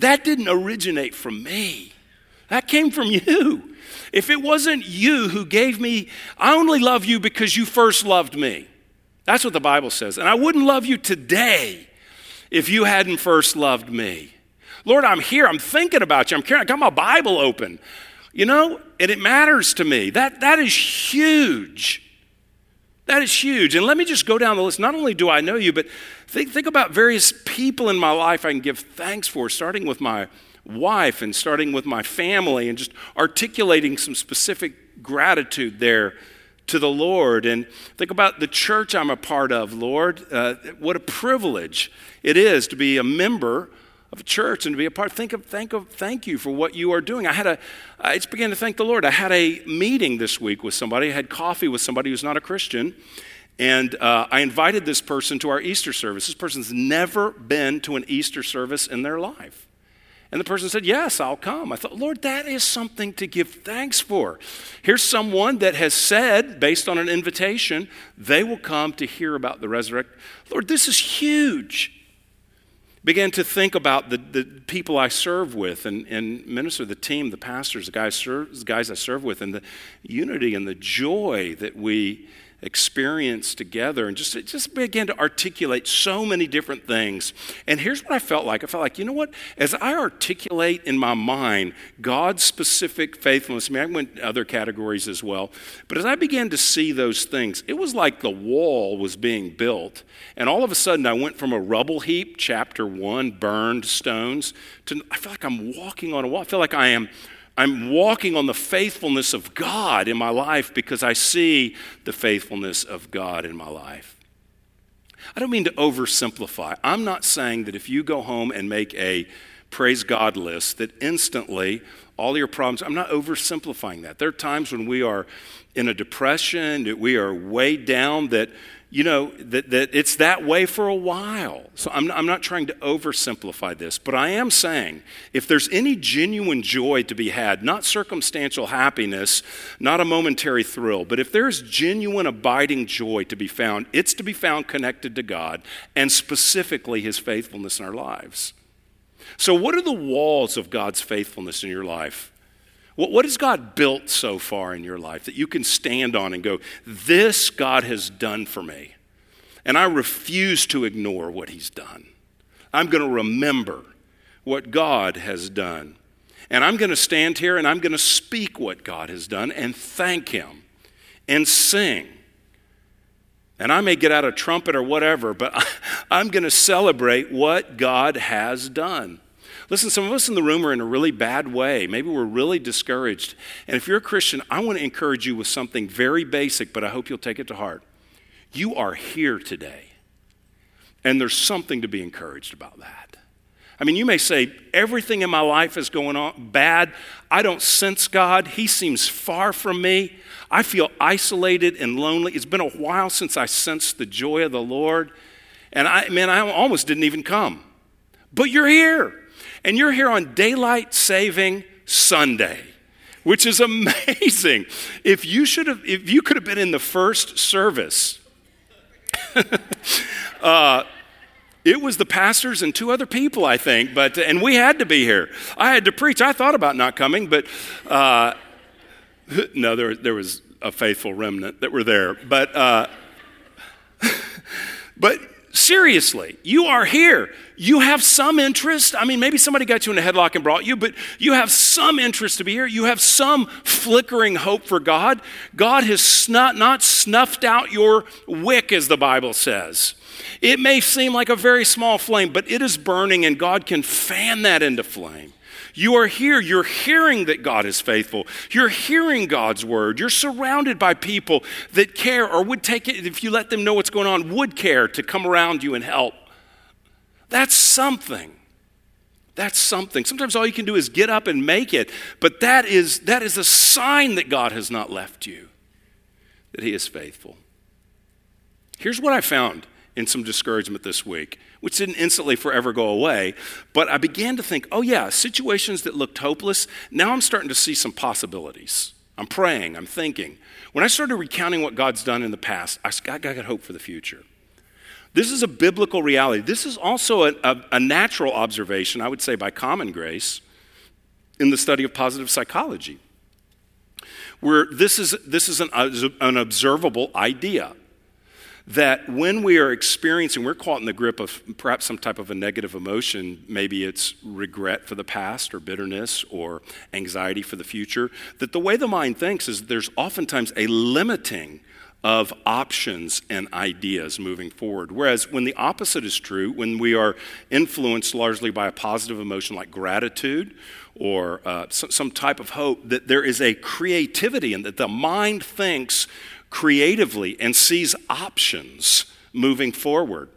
That didn't originate from me. That came from you. If it wasn't you who gave me, I only love you because you first loved me. That's what the Bible says. And I wouldn't love you today if you hadn't first loved me. Lord, I'm here. I'm thinking about you. I'm caring. I got my Bible open. You know, and it matters to me. That, that is huge. That is huge. And let me just go down the list. Not only do I know you, but think, think about various people in my life I can give thanks for, starting with my wife and starting with my family and just articulating some specific gratitude there to the Lord. And think about the church I'm a part of, Lord. Uh, what a privilege it is to be a member of a church and to be a part. Think of, thank of, thank you for what you are doing. I had a, I just began to thank the Lord. I had a meeting this week with somebody. I had coffee with somebody who's not a Christian. And uh, I invited this person to our Easter service. This person's never been to an Easter service in their life. And the person said, Yes, I'll come. I thought, Lord, that is something to give thanks for. Here's someone that has said, based on an invitation, they will come to hear about the resurrection. Lord, this is huge. Began to think about the, the people I serve with and, and minister, the team, the pastors, the guys, serve, the guys I serve with, and the unity and the joy that we experience together and just, just began to articulate so many different things. And here's what I felt like I felt like, you know what? As I articulate in my mind God's specific faithfulness, I mean, I went other categories as well, but as I began to see those things, it was like the wall was being built. And all of a sudden, I went from a rubble heap, chapter one, burned stones, to I feel like I'm walking on a wall. I feel like I am I'm walking on the faithfulness of God in my life because I see the faithfulness of God in my life. I don't mean to oversimplify. I'm not saying that if you go home and make a praise God list, that instantly all your problems, I'm not oversimplifying that. There are times when we are in a depression, that we are way down, that you know, that, that it's that way for a while. So I'm, I'm not trying to oversimplify this, but I am saying if there's any genuine joy to be had, not circumstantial happiness, not a momentary thrill, but if there's genuine abiding joy to be found, it's to be found connected to God and specifically His faithfulness in our lives. So, what are the walls of God's faithfulness in your life? What, what has God built so far in your life that you can stand on and go, This God has done for me? And I refuse to ignore what He's done. I'm going to remember what God has done. And I'm going to stand here and I'm going to speak what God has done and thank Him and sing. And I may get out a trumpet or whatever, but I'm going to celebrate what God has done. Listen, some of us in the room are in a really bad way. Maybe we're really discouraged. And if you're a Christian, I want to encourage you with something very basic, but I hope you'll take it to heart. You are here today. And there's something to be encouraged about that. I mean, you may say, everything in my life is going on bad. I don't sense God. He seems far from me. I feel isolated and lonely. It's been a while since I sensed the joy of the Lord. And I, man, I almost didn't even come. But you're here. And you're here on daylight saving Sunday, which is amazing. If you should have, if you could have been in the first service, uh, it was the pastors and two other people, I think, but and we had to be here. I had to preach. I thought about not coming, but uh, no, there, there was a faithful remnant that were there. But uh, but seriously, you are here. You have some interest. I mean, maybe somebody got you in a headlock and brought you, but you have some interest to be here. You have some flickering hope for God. God has not, not snuffed out your wick, as the Bible says. It may seem like a very small flame, but it is burning, and God can fan that into flame. You are here. You're hearing that God is faithful. You're hearing God's word. You're surrounded by people that care or would take it, if you let them know what's going on, would care to come around you and help. That's something. That's something. Sometimes all you can do is get up and make it, but that is, that is a sign that God has not left you, that He is faithful. Here's what I found in some discouragement this week, which didn't instantly forever go away. But I began to think, oh, yeah, situations that looked hopeless, now I'm starting to see some possibilities. I'm praying, I'm thinking. When I started recounting what God's done in the past, I got, I got hope for the future. This is a biblical reality. This is also a, a, a natural observation, I would say, by common grace in the study of positive psychology, where this is, this is an, uh, an observable idea that when we are experiencing, we're caught in the grip of perhaps some type of a negative emotion, maybe it's regret for the past or bitterness or anxiety for the future, that the way the mind thinks is there's oftentimes a limiting of options and ideas moving forward. Whereas when the opposite is true, when we are influenced largely by a positive emotion like gratitude or uh, some type of hope, that there is a creativity and that the mind thinks creatively and sees options moving forward.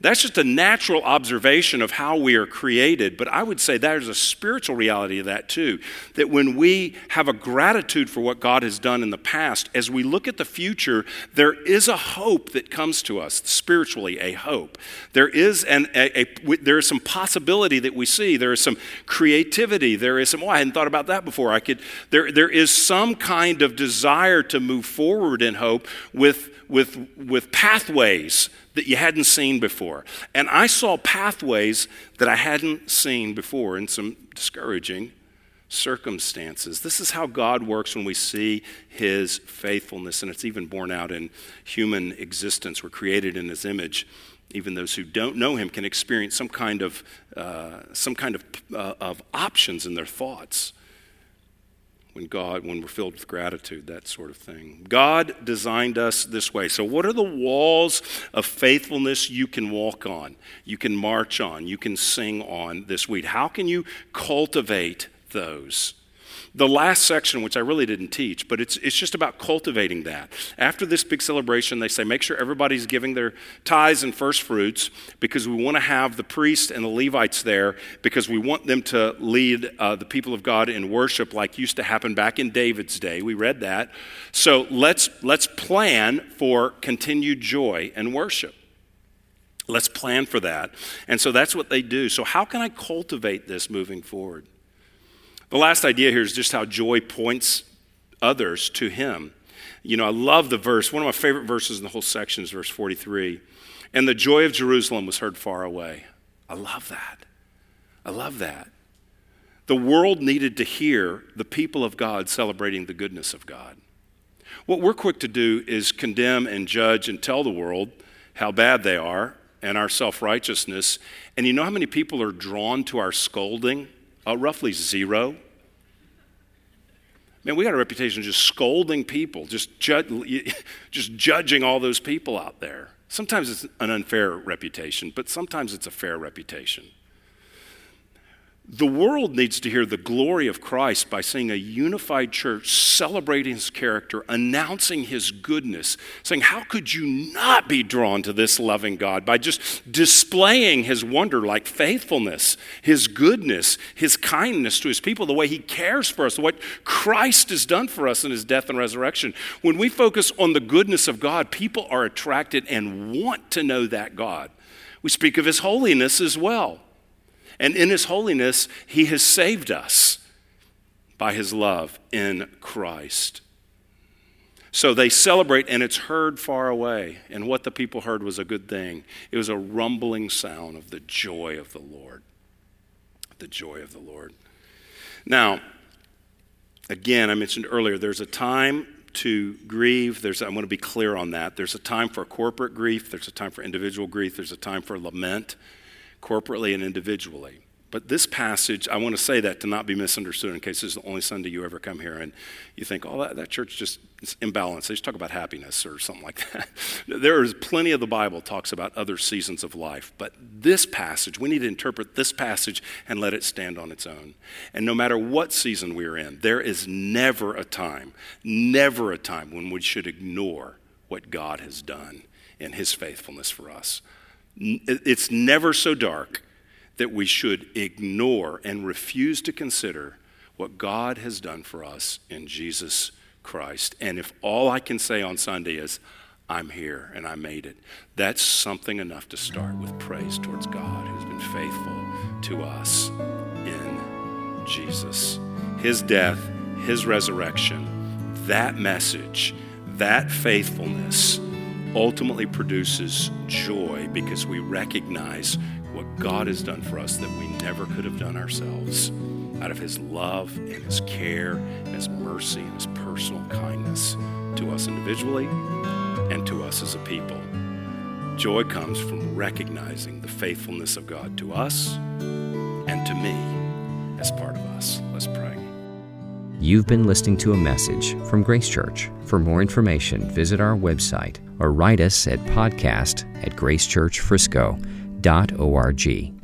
That's just a natural observation of how we are created, but I would say there's a spiritual reality of that too. That when we have a gratitude for what God has done in the past, as we look at the future, there is a hope that comes to us, spiritually, a hope. There is, an, there is some possibility that we see. There is some creativity. There is some, oh, I hadn't thought about that before. I could, there, there is some kind of desire to move forward in hope with, with, with pathways that you hadn't seen before. And I saw pathways that I hadn't seen before in some discouraging circumstances. This is how God works when we see his faithfulness, and it's even borne out in human existence. We're created in his image. Even those who don't know him can experience some kind of, uh, some kind of, uh, of options in their thoughts when God, when we're filled with gratitude, that sort of thing. God designed us this way. So, what are the walls of faithfulness you can walk on, you can march on, you can sing on this week? How can you cultivate those? The last section, which I really didn't teach, but it's, it's just about cultivating that. After this big celebration, they say make sure everybody's giving their tithes and first fruits because we want to have the priests and the Levites there because we want them to lead uh, the people of God in worship like used to happen back in David's day. We read that. So let's, let's plan for continued joy and worship. Let's plan for that. And so that's what they do. So, how can I cultivate this moving forward? The last idea here is just how joy points others to Him. You know, I love the verse. One of my favorite verses in the whole section is verse 43. And the joy of Jerusalem was heard far away. I love that. I love that. The world needed to hear the people of God celebrating the goodness of God. What we're quick to do is condemn and judge and tell the world how bad they are and our self righteousness. And you know how many people are drawn to our scolding? uh, roughly zero. Man, we got a reputation of just scolding people, just, ju- just judging all those people out there. Sometimes it's an unfair reputation, but sometimes it's a fair reputation. The world needs to hear the glory of Christ by seeing a unified church celebrating his character, announcing his goodness, saying, How could you not be drawn to this loving God? By just displaying his wonder like faithfulness, his goodness, his kindness to his people, the way he cares for us, what Christ has done for us in his death and resurrection. When we focus on the goodness of God, people are attracted and want to know that God. We speak of his holiness as well. And in his holiness, he has saved us by his love in Christ. So they celebrate, and it's heard far away. And what the people heard was a good thing. It was a rumbling sound of the joy of the Lord. The joy of the Lord. Now, again, I mentioned earlier, there's a time to grieve. There's, I want to be clear on that. There's a time for corporate grief, there's a time for individual grief, there's a time for lament corporately and individually. But this passage, I want to say that to not be misunderstood in case this is the only Sunday you ever come here and you think, oh, that, that church just is imbalanced. They just talk about happiness or something like that. there is plenty of the Bible talks about other seasons of life. But this passage, we need to interpret this passage and let it stand on its own. And no matter what season we're in, there is never a time, never a time when we should ignore what God has done in his faithfulness for us. It's never so dark that we should ignore and refuse to consider what God has done for us in Jesus Christ. And if all I can say on Sunday is, I'm here and I made it, that's something enough to start with praise towards God who's been faithful to us in Jesus. His death, His resurrection, that message, that faithfulness ultimately produces joy because we recognize what God has done for us that we never could have done ourselves out of His love and His care and His mercy and His personal kindness to us individually and to us as a people. Joy comes from recognizing the faithfulness of God to us and to me as part of us. Let's pray. You've been listening to a message from Grace Church. For more information, visit our website or write us at podcast at gracechurchfrisco.org.